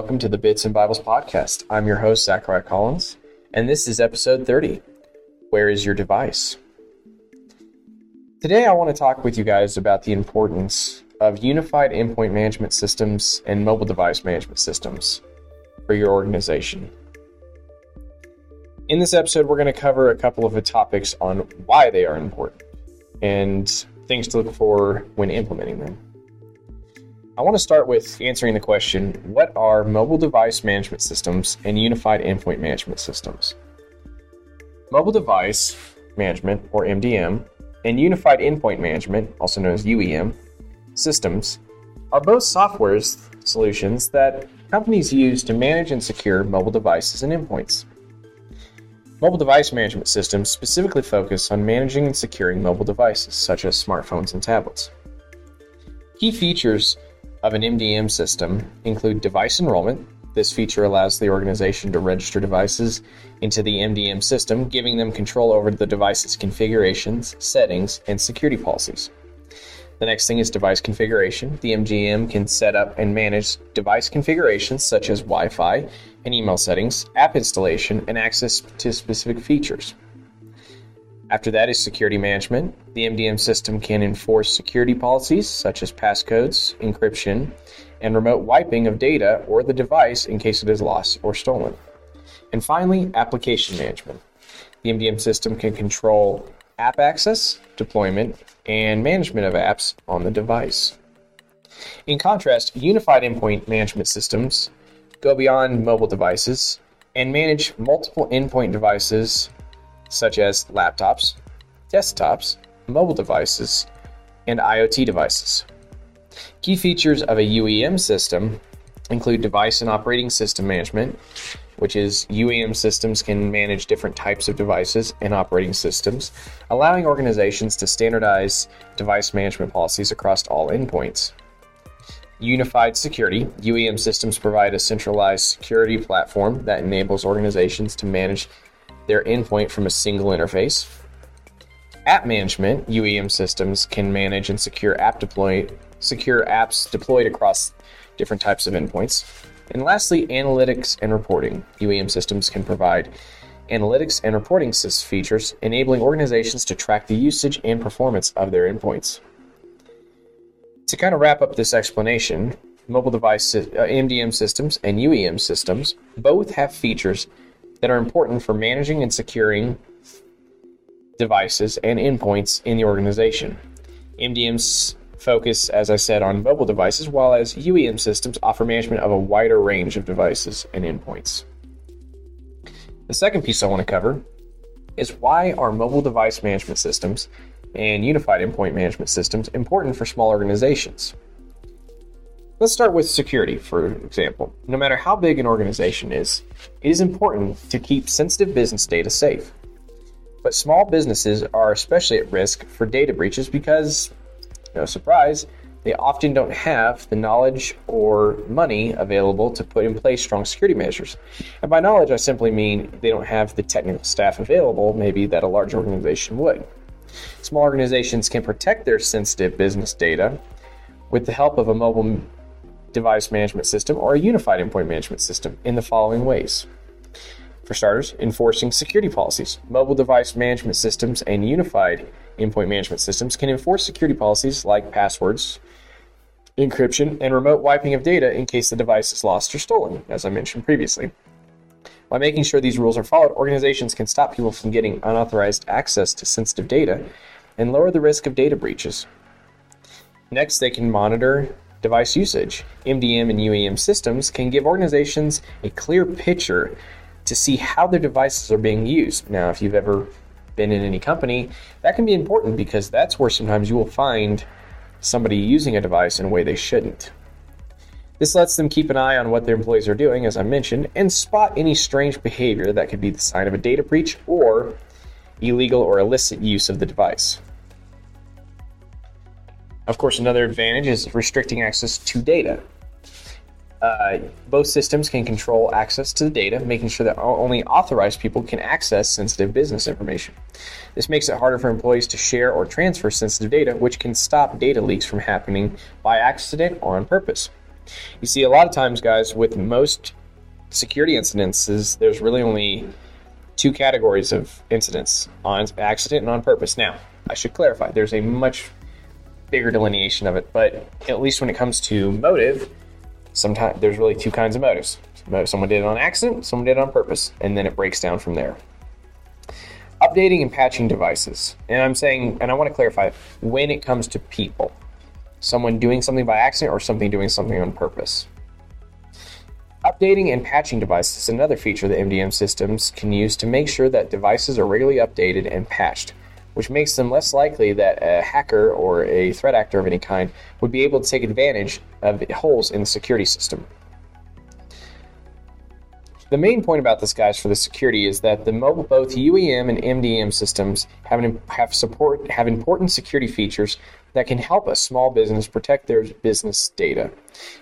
welcome to the Bits and Bibles podcast. I'm your host, Zakeria Collins, and this is episode 30 Where is Your Device? Today, I want to talk with you guys about the importance of unified endpoint management systems and mobile device management systems for your organization. In this episode, we're going to cover a couple of the topics on why they are important and things to look for when implementing them. I want to start with answering the question what are mobile device management systems and unified endpoint management systems? Mobile device management, or MDM, and unified endpoint management, also known as UEM, systems are both software solutions that companies use to manage and secure mobile devices and endpoints. Mobile device management systems specifically focus on managing and securing mobile devices, such as smartphones and tablets. Key features of an MDM system include device enrollment. This feature allows the organization to register devices into the MDM system, giving them control over the device's configurations, settings, and security policies. The next thing is device configuration. The MDM can set up and manage device configurations such as Wi Fi and email settings, app installation, and access to specific features. After that is security management. The MDM system can enforce security policies such as passcodes, encryption, and remote wiping of data or the device in case it is lost or stolen. And finally, application management. The MDM system can control app access, deployment, and management of apps on the device. In contrast, unified endpoint management systems go beyond mobile devices and manage multiple endpoint devices such as laptops, desktops, mobile devices, and IoT devices. Key features of a UEM system include device and operating system management, which is UEM systems can manage different types of devices and operating systems, allowing organizations to standardize device management policies across all endpoints. Unified security. UEM systems provide a centralized security platform that enables organizations to manage their endpoint from a single interface. App management, UEM systems can manage and secure app deploy secure apps deployed across different types of endpoints. And lastly, analytics and reporting. UEM systems can provide analytics and reporting features, enabling organizations to track the usage and performance of their endpoints. To kind of wrap up this explanation, mobile device uh, MDM systems and UEM systems both have features that are important for managing and securing devices and endpoints in the organization. MDMs focus, as I said, on mobile devices, while as UEM systems offer management of a wider range of devices and endpoints. The second piece I want to cover is why are mobile device management systems and unified endpoint management systems important for small organizations? Let's start with security, for example. No matter how big an organization is, it is important to keep sensitive business data safe. But small businesses are especially at risk for data breaches because, no surprise, they often don't have the knowledge or money available to put in place strong security measures. And by knowledge, I simply mean they don't have the technical staff available, maybe that a large organization would. Small organizations can protect their sensitive business data with the help of a mobile device management system or a unified endpoint management system in the following ways. For starters, enforcing security policies. Mobile device management systems and unified endpoint management systems can enforce security policies like passwords, encryption, and remote wiping of data in case the device is lost or stolen, as I mentioned previously. By making sure these rules are followed, organizations can stop people from getting unauthorized access to sensitive data and lower the risk of data breaches. Next, they can monitor device usage. MDM and UEM systems can give organizations a clear picture to see how their devices are being used. Now, if you've ever been in any company, that can be important because that's where sometimes you will find somebody using a device in a way they shouldn't. This lets them keep an eye on what their employees are doing, as I mentioned, and spot any strange behavior that could be the sign of a data breach or illegal or illicit use of the device. Of course, another advantage is restricting access to data. Uh, both systems can control access to the data, making sure that only authorized people can access sensitive business information. This makes it harder for employees to share or transfer sensitive data, which can stop data leaks from happening by accident or on purpose. You see, a lot of times, guys, with most security incidences, there's really only two categories of incidents on accident and on purpose. Now, I should clarify, there's a much bigger delineation of it, but at least when it comes to motive, sometimes there's really two kinds of motives. Someone did it on accident, someone did it on purpose, and then it breaks down from there. Updating and patching devices. And I'm saying, and I want to clarify, when it comes to people, someone doing something by accident or something doing something on purpose. Updating and patching devices is another feature that MDM systems can use to make sure that devices are regularly updated and patched, which makes them less likely that a hacker or a threat actor of any kind would be able to take advantage of holes in the security system. The main point about this, guys, for the security is that the mobile, both UEM and MDM systems have, an, have support have important security features that can help a small business protect their business data.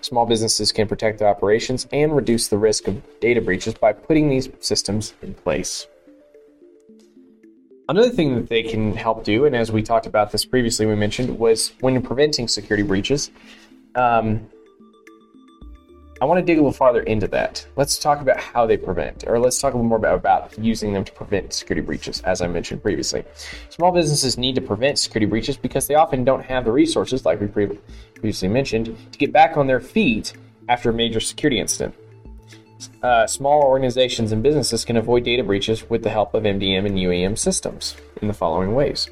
Small businesses can protect their operations and reduce the risk of data breaches by putting these systems in place. Another thing that they can help do, and as we talked about this previously, we mentioned, was when preventing security breaches. Um, I want to dig a little farther into that. Let's talk about how they prevent, or let's talk a little more about, about using them to prevent security breaches, as I mentioned previously. Small businesses need to prevent security breaches because they often don't have the resources, like we previously mentioned, to get back on their feet after a major security incident. Uh, small organizations and businesses can avoid data breaches with the help of MDM and UEM systems in the following ways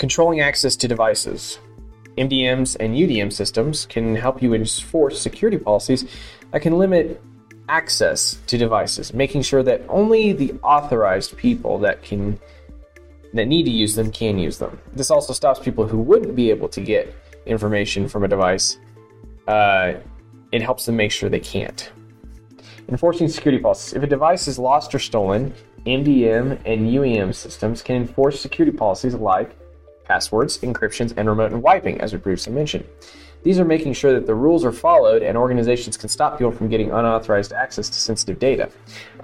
controlling access to devices. MDMs and UEM systems can help you enforce security policies that can limit access to devices, making sure that only the authorized people that can that need to use them can use them. This also stops people who wouldn't be able to get information from a device. Uh, it helps them make sure they can't. Enforcing security policies. If a device is lost or stolen, MDM and UEM systems can enforce security policies like passwords, encryptions, and remote and wiping, as we previously mentioned. These are making sure that the rules are followed and organizations can stop people from getting unauthorized access to sensitive data.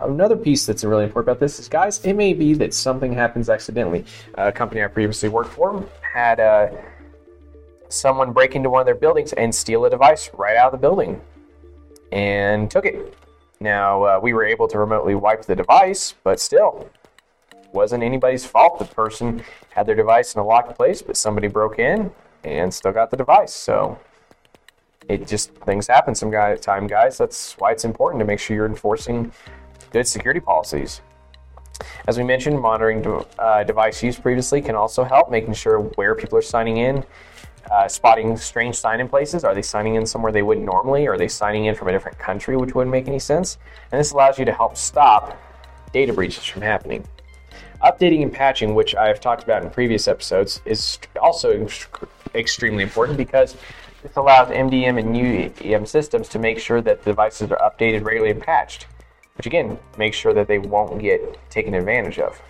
Another piece that's really important about this is, guys, it may be that something happens accidentally. A company I previously worked for had uh, someone break into one of their buildings and steal a device right out of the building and took it. Now, uh, we were able to remotely wipe the device, but still, wasn't anybody's fault. The person had their device in a locked place, but somebody broke in and still got the device. So it just things happen some guy, time, guys. That's why it's important to make sure you're enforcing good security policies. As we mentioned, monitoring uh, device use previously can also help, making sure where people are signing in, uh, spotting strange sign in places. Are they signing in somewhere they wouldn't normally? Are they signing in from a different country, which wouldn't make any sense? And this allows you to help stop data breaches from happening. Updating and patching, which I've talked about in previous episodes, is also extremely important because this allows MDM and UEM systems to make sure that the devices are updated regularly and patched, which again makes sure that they won't get taken advantage of.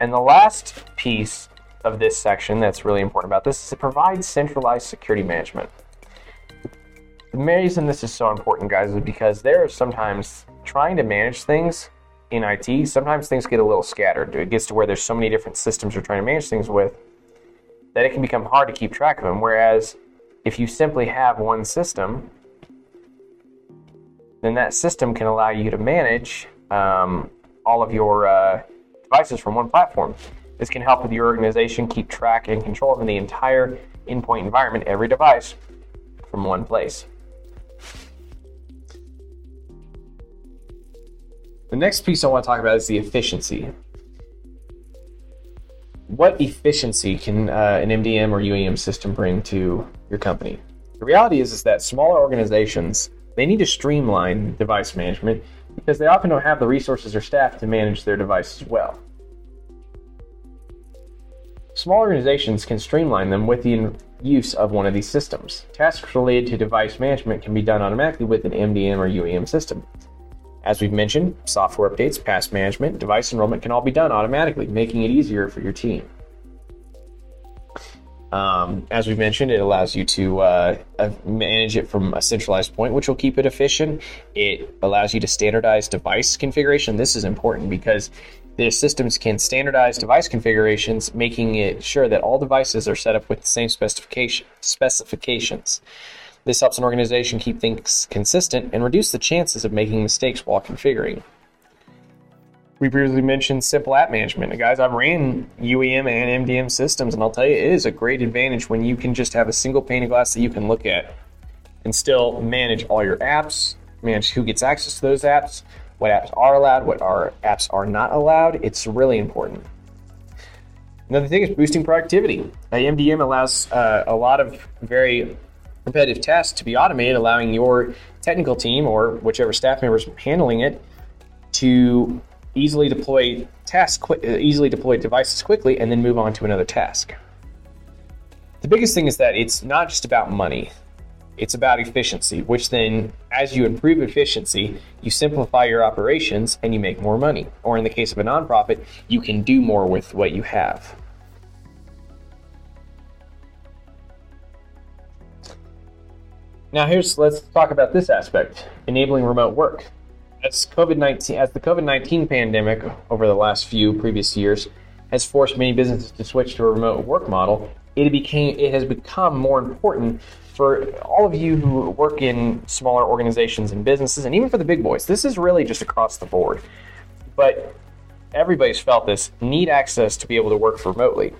And the last piece of this section that's really important about this is it provides centralized security management. The reason this is so important, guys, is because there are sometimes trying to manage things in IT, sometimes things get a little scattered. It gets to where there's so many different systems you're trying to manage things with that it can become hard to keep track of them. Whereas if you simply have one system, then that system can allow you to manage um, all of your uh, devices from one platform. This can help with your organization keep track and control of the entire endpoint environment, every device, from one place. The next piece I want to talk about is the efficiency. What efficiency can uh, an MDM or UEM system bring to your company? The reality is, is that smaller organizations they need to streamline device management because they often don't have the resources or staff to manage their devices well. Small organizations can streamline them with the use of one of these systems. Tasks related to device management can be done automatically with an MDM or UEM system. As we've mentioned, software updates, pass management, device enrollment can all be done automatically, making it easier for your team. Um, as we've mentioned, it allows you to uh, uh, manage it from a centralized point, which will keep it efficient. It allows you to standardize device configuration. This is important because The systems can standardize device configurations, making it sure that all devices are set up with the same specification, specifications. This helps an organization keep things consistent and reduce the chances of making mistakes while configuring. We previously mentioned simple app management. And guys, I've ran UEM and MDM systems, and I'll tell you, it is a great advantage when you can just have a single pane of glass that you can look at and still manage all your apps, manage who gets access to those apps, what apps are allowed, what are apps are not allowed. It's really important. Another thing is boosting productivity. MDM allows uh, a lot of very repetitive tasks to be automated, allowing your technical team or whichever staff members handling it to easily deploy tasks, uh, easily deploy devices quickly, and then move on to another task. The biggest thing is that it's not just about money. It's about efficiency, which then, as you improve efficiency, you simplify your operations and you make more money. Or in the case of a nonprofit, you can do more with what you have. Now here's let's talk about this aspect, enabling remote work. As COVID-19 as the COVID-19 pandemic over the last few previous years has forced many businesses to switch to a remote work model, it became it has become more important for all of you who work in smaller organizations and businesses, and even for the big boys, this is really just across the board. But everybody's felt this need access to be able to work remotely.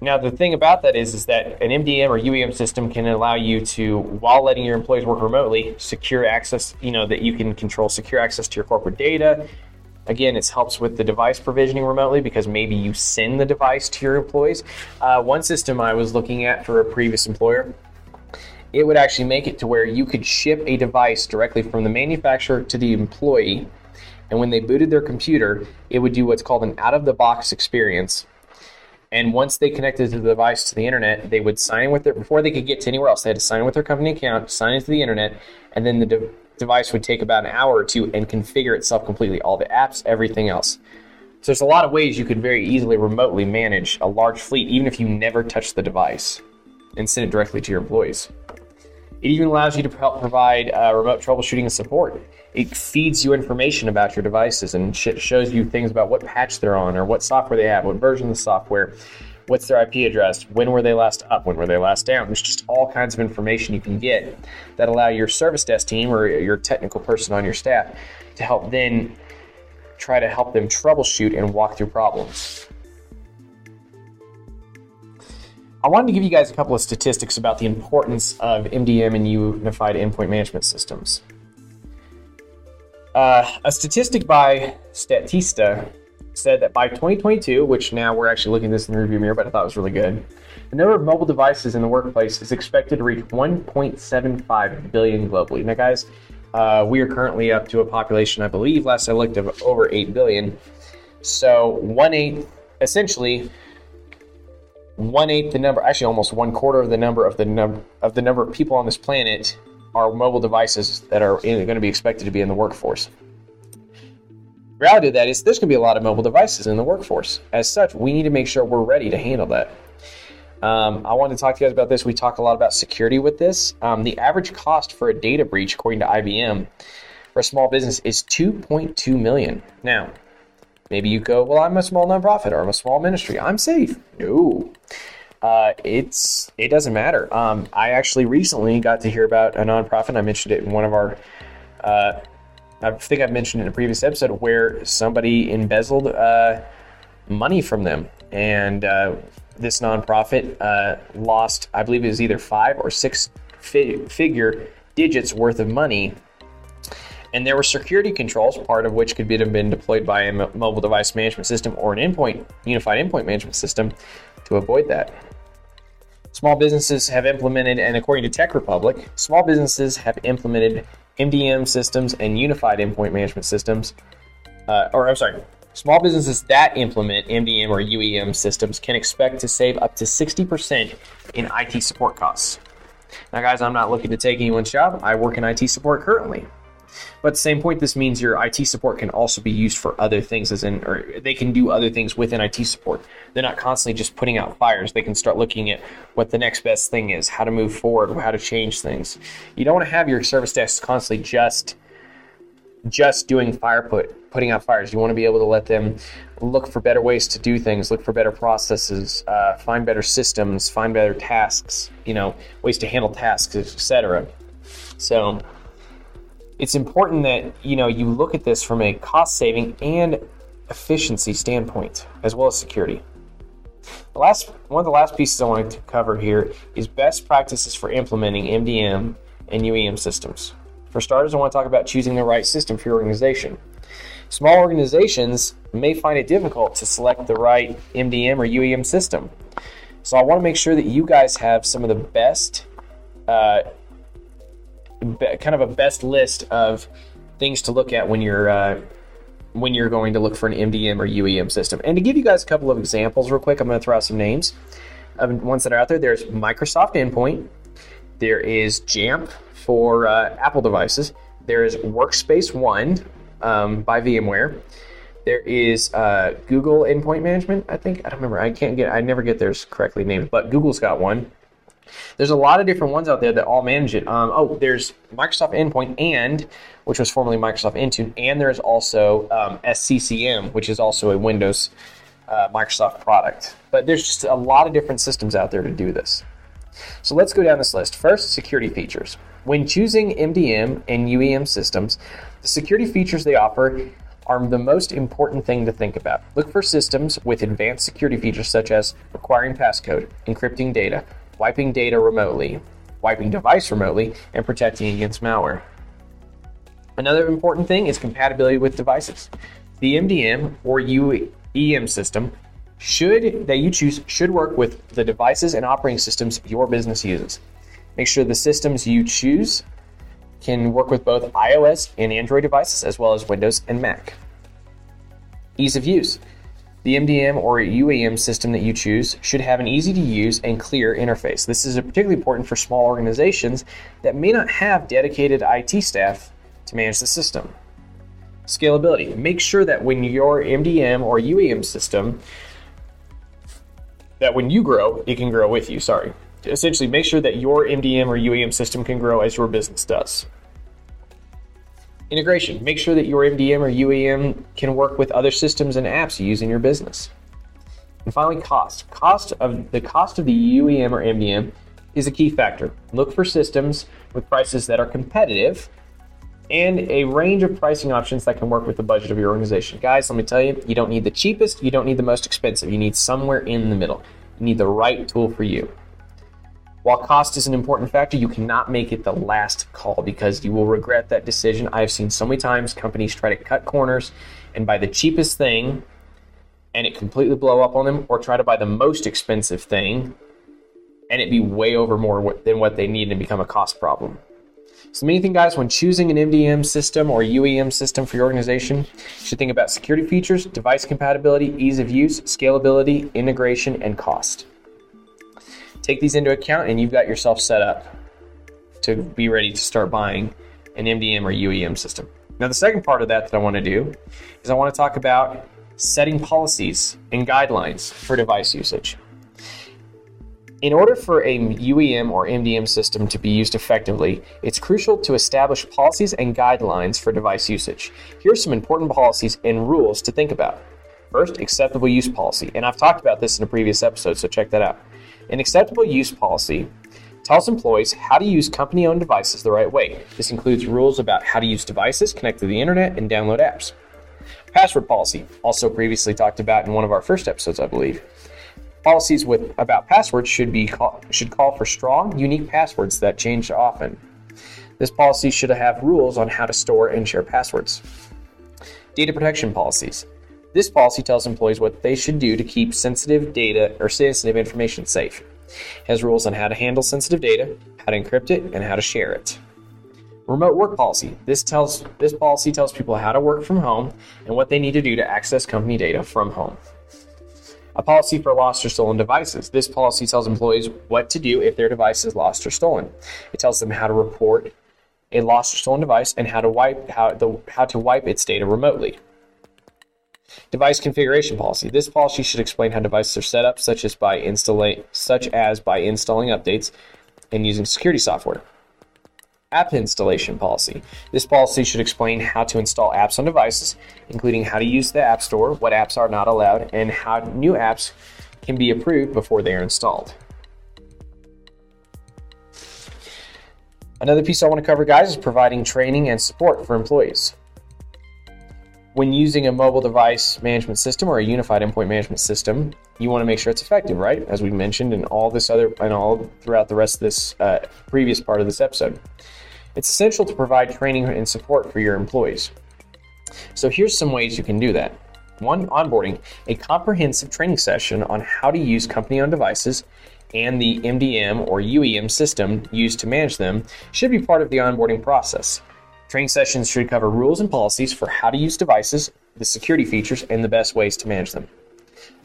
Now, the thing about that is, is that an MDM or UEM system can allow you to, while letting your employees work remotely, secure access, you know, that you can control secure access to your corporate data, Again, it helps with the device provisioning remotely because maybe you send the device to your employees. Uh, one system I was looking at for a previous employer, it would actually make it to where you could ship a device directly from the manufacturer to the employee. And when they booted their computer, it would do what's called an out of the box experience. And once they connected the device to the internet, they would sign with their before they could get to anywhere else. They had to sign with their company account, sign into the internet, and then the de- device would take about an hour or two and configure itself completely, all the apps, everything else. So there's a lot of ways you could very easily remotely manage a large fleet, even if you never touch the device, and send it directly to your employees. It even allows you to help provide uh, remote troubleshooting and support. It feeds you information about your devices and shows you things about what patch they're on or what software they have, what version of the software what's their IP address, when were they last up, when were they last down. There's just all kinds of information you can get that allow your service desk team or your technical person on your staff to help then try to help them troubleshoot and walk through problems. I wanted to give you guys a couple of statistics about the importance of MDM and unified endpoint management systems. Uh, a statistic by Statista said that by 2022, which now we're actually looking at this in the review mirror, but I thought it was really good, the number of mobile devices in the workplace is expected to reach 1.75 billion globally. Now, guys, uh, we are currently up to a population, I believe, last I looked, of over 8 billion. So, one eighth, essentially, one eighth the number, actually almost one quarter of the number of the number of the number of people on this planet are mobile devices that are going to be expected to be in the workforce reality of that is there's going to be a lot of mobile devices in the workforce. As such, we need to make sure we're ready to handle that. Um, I wanted to talk to you guys about this. We talk a lot about security with this. Um, the average cost for a data breach, according to IBM, for a small business is 2.2 million. Now, maybe you go, "Well, I'm a small nonprofit or I'm a small ministry. I'm safe." No, uh, it's it doesn't matter. Um, I actually recently got to hear about a nonprofit. I mentioned it in one of our uh, I think I've mentioned in a previous episode where somebody embezzled uh, money from them, and uh, this nonprofit uh, lost, I believe it was either five or six fi- figure digits worth of money. And there were security controls, part of which could have been deployed by a mobile device management system or an endpoint, unified endpoint management system to avoid that. Small businesses have implemented, and according to Tech Republic, small businesses have implemented MDM systems and unified endpoint management systems, uh, or I'm sorry, small businesses that implement MDM or UEM systems can expect to save up to 60% in IT support costs. Now, guys, I'm not looking to take anyone's job. I work in IT support currently. But at the same point, this means your IT support can also be used for other things, as in, or they can do other things within IT support. They're not constantly just putting out fires. They can start looking at what the next best thing is, how to move forward, how to change things. You don't want to have your service desk constantly just just doing fire put, putting out fires. You want to be able to let them look for better ways to do things, look for better processes, uh, find better systems, find better tasks, you know, ways to handle tasks, etc. So it's important that you know you look at this from a cost saving and efficiency standpoint, as well as security. The last one of the last pieces I wanted to cover here is best practices for implementing MDM and UEM systems. For starters, I want to talk about choosing the right system for your organization. Small organizations may find it difficult to select the right MDM or UEM system. So I want to make sure that you guys have some of the best, uh, kind of a best list of things to look at when you're uh, when you're going to look for an MDM or UEM system. And to give you guys a couple of examples, real quick, I'm going to throw out some names of ones that are out there. There's Microsoft Endpoint. There is Jamf for uh, Apple devices. There is Workspace ONE um, by VMware. There is uh, Google Endpoint Management. I think I don't remember. I can't get. I never get theirs correctly named, but Google's got one. There's a lot of different ones out there that all manage it. Um, oh, there's Microsoft Endpoint and, which was formerly Microsoft Intune, and there's also um, SCCM, which is also a Windows uh, Microsoft product. But there's just a lot of different systems out there to do this. So let's go down this list. First, security features. When choosing MDM and UEM systems, the security features they offer are the most important thing to think about. Look for systems with advanced security features such as requiring passcode, encrypting data, wiping data remotely, wiping device remotely, and protecting against malware. Another important thing is compatibility with devices. The MDM or UEM system should that you choose should work with the devices and operating systems your business uses. Make sure the systems you choose can work with both iOS and Android devices as well as Windows and Mac. Ease of use. The MDM or UEM system that you choose should have an easy to use and clear interface. This is particularly important for small organizations that may not have dedicated IT staff to manage the system. Scalability. Make sure that when your MDM or UEM system that when you grow, it can grow with you. Sorry. Essentially, make sure that your MDM or UEM system can grow as your business does. Integration. Make sure that your MDM or UEM can work with other systems and apps you use in your business. And finally, cost. Cost of the cost of the UEM or MDM is a key factor. Look for systems with prices that are competitive and a range of pricing options that can work with the budget of your organization. Guys, let me tell you, you don't need the cheapest, you don't need the most expensive. You need somewhere in the middle. You need the right tool for you. While cost is an important factor, you cannot make it the last call because you will regret that decision. I've seen so many times companies try to cut corners and buy the cheapest thing and it completely blow up on them, or try to buy the most expensive thing and it be way over more than what they need and become a cost problem. So, the main thing, guys, when choosing an MDM system or UEM system for your organization, you should think about security features, device compatibility, ease of use, scalability, integration, and cost. Take these into account, and you've got yourself set up to be ready to start buying an MDM or UEM system. Now, the second part of that that I want to do is I want to talk about setting policies and guidelines for device usage. In order for a UEM or MDM system to be used effectively, it's crucial to establish policies and guidelines for device usage. Here are some important policies and rules to think about. First, acceptable use policy. And I've talked about this in a previous episode, so check that out. An acceptable use policy tells employees how to use company owned devices the right way. This includes rules about how to use devices, connect to the internet, and download apps. Password policy, also previously talked about in one of our first episodes, I believe. Policies with about passwords should be call, should call for strong, unique passwords that change often. This policy should have rules on how to store and share passwords. Data protection policies. This policy tells employees what they should do to keep sensitive data or sensitive information safe. It has rules on how to handle sensitive data, how to encrypt it, and how to share it. Remote work policy. This tells this policy tells people how to work from home and what they need to do to access company data from home. A policy for lost or stolen devices. This policy tells employees what to do if their device is lost or stolen. It tells them how to report a lost or stolen device and how to wipe how, the, how to wipe its data remotely. Device configuration policy. This policy should explain how devices are set up, such as by installing such as by installing updates and using security software. App installation policy. This policy should explain how to install apps on devices, including how to use the App Store, what apps are not allowed, and how new apps can be approved before they are installed. Another piece I want to cover, guys, is providing training and support for employees. When using a mobile device management system or a unified endpoint management system, you want to make sure it's effective, right? As we mentioned, in all this other and all throughout the rest of this uh, previous part of this episode. It's essential to provide training and support for your employees. So here's some ways you can do that. One, onboarding, a comprehensive training session on how to use company owned devices and the MDM or UEM system used to manage them should be part of the onboarding process. Training sessions should cover rules and policies for how to use devices, the security features, and the best ways to manage them.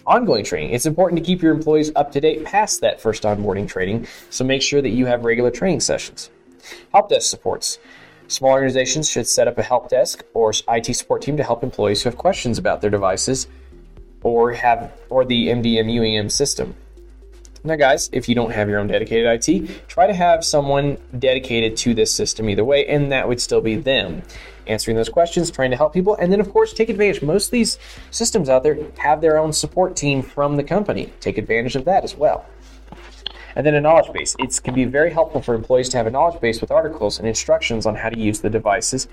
Ongoing training. It's important to keep your employees up to date past that first onboarding training, so make sure that you have regular training sessions. Help desk supports. Small organizations should set up a help desk or IT support team to help employees who have questions about their devices or have or the MDM UEM system. Now, guys, if you don't have your own dedicated IT, try to have someone dedicated to this system either way, and that would still be them answering those questions, trying to help people, and then, of course, take advantage. Most of these systems out there have their own support team from the company. Take advantage of that as well. And then a knowledge base. It can be very helpful for employees to have a knowledge base with articles and instructions on how to use the devices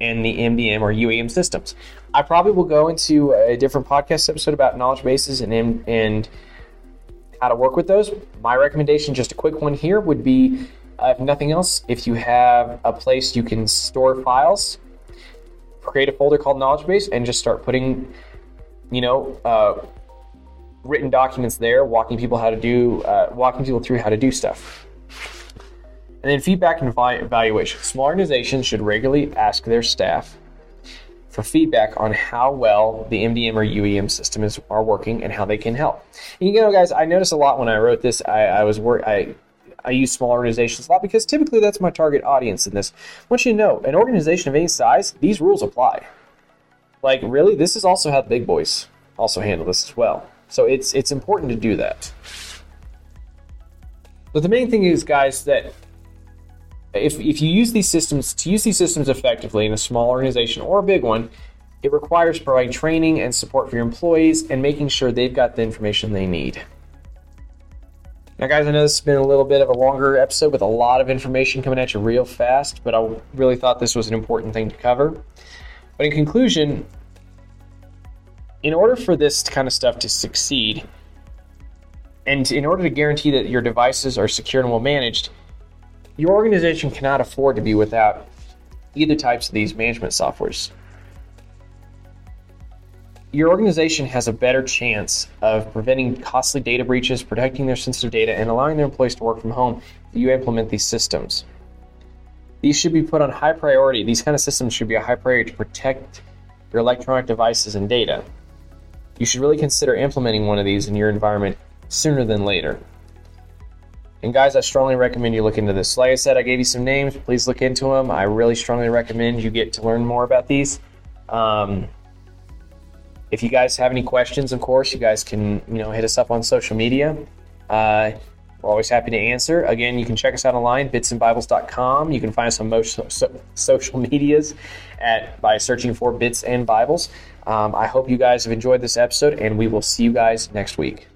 and the MDM or UEM systems. I probably will go into a different podcast episode about knowledge bases and and how to work with those. My recommendation, just a quick one here, would be uh, if nothing else, if you have a place you can store files, create a folder called knowledge base and just start putting, you know, uh, written documents there, walking people how to do, uh, walking people through how to do stuff. And then feedback and evaluation. Small organizations should regularly ask their staff for feedback on how well the MDM or UEM system is are working and how they can help. And you know, guys, I noticed a lot when I wrote this. I, I was work. I I use small organizations a lot because typically that's my target audience in this. I want you to know, an organization of any size, these rules apply. Like, really, this is also how the big boys also handle this as well. So it's it's important to do that. But the main thing is, guys, that if, if you use these systems to use these systems effectively in a small organization or a big one, it requires providing training and support for your employees and making sure they've got the information they need. Now, guys, I know this has been a little bit of a longer episode with a lot of information coming at you real fast, but I really thought this was an important thing to cover. But in conclusion, in order for this kind of stuff to succeed, and in order to guarantee that your devices are secure and well managed, your organization cannot afford to be without either types of these management softwares. Your organization has a better chance of preventing costly data breaches, protecting their sensitive data, and allowing their employees to work from home if you implement these systems. These should be put on high priority. These kind of systems should be a high priority to protect your electronic devices and data. You should really consider implementing one of these in your environment sooner than later. And guys, I strongly recommend you look into this. Like I said, I gave you some names. Please look into them. I really strongly recommend you get to learn more about these. Um, if you guys have any questions, of course, you guys can you know hit us up on social media. Uh, we're always happy to answer. Again, you can check us out online, bitsandbibles.com. You can find us on most so- social medias at by searching for Bits and Bibles. Um, I hope you guys have enjoyed this episode, and we will see you guys next week.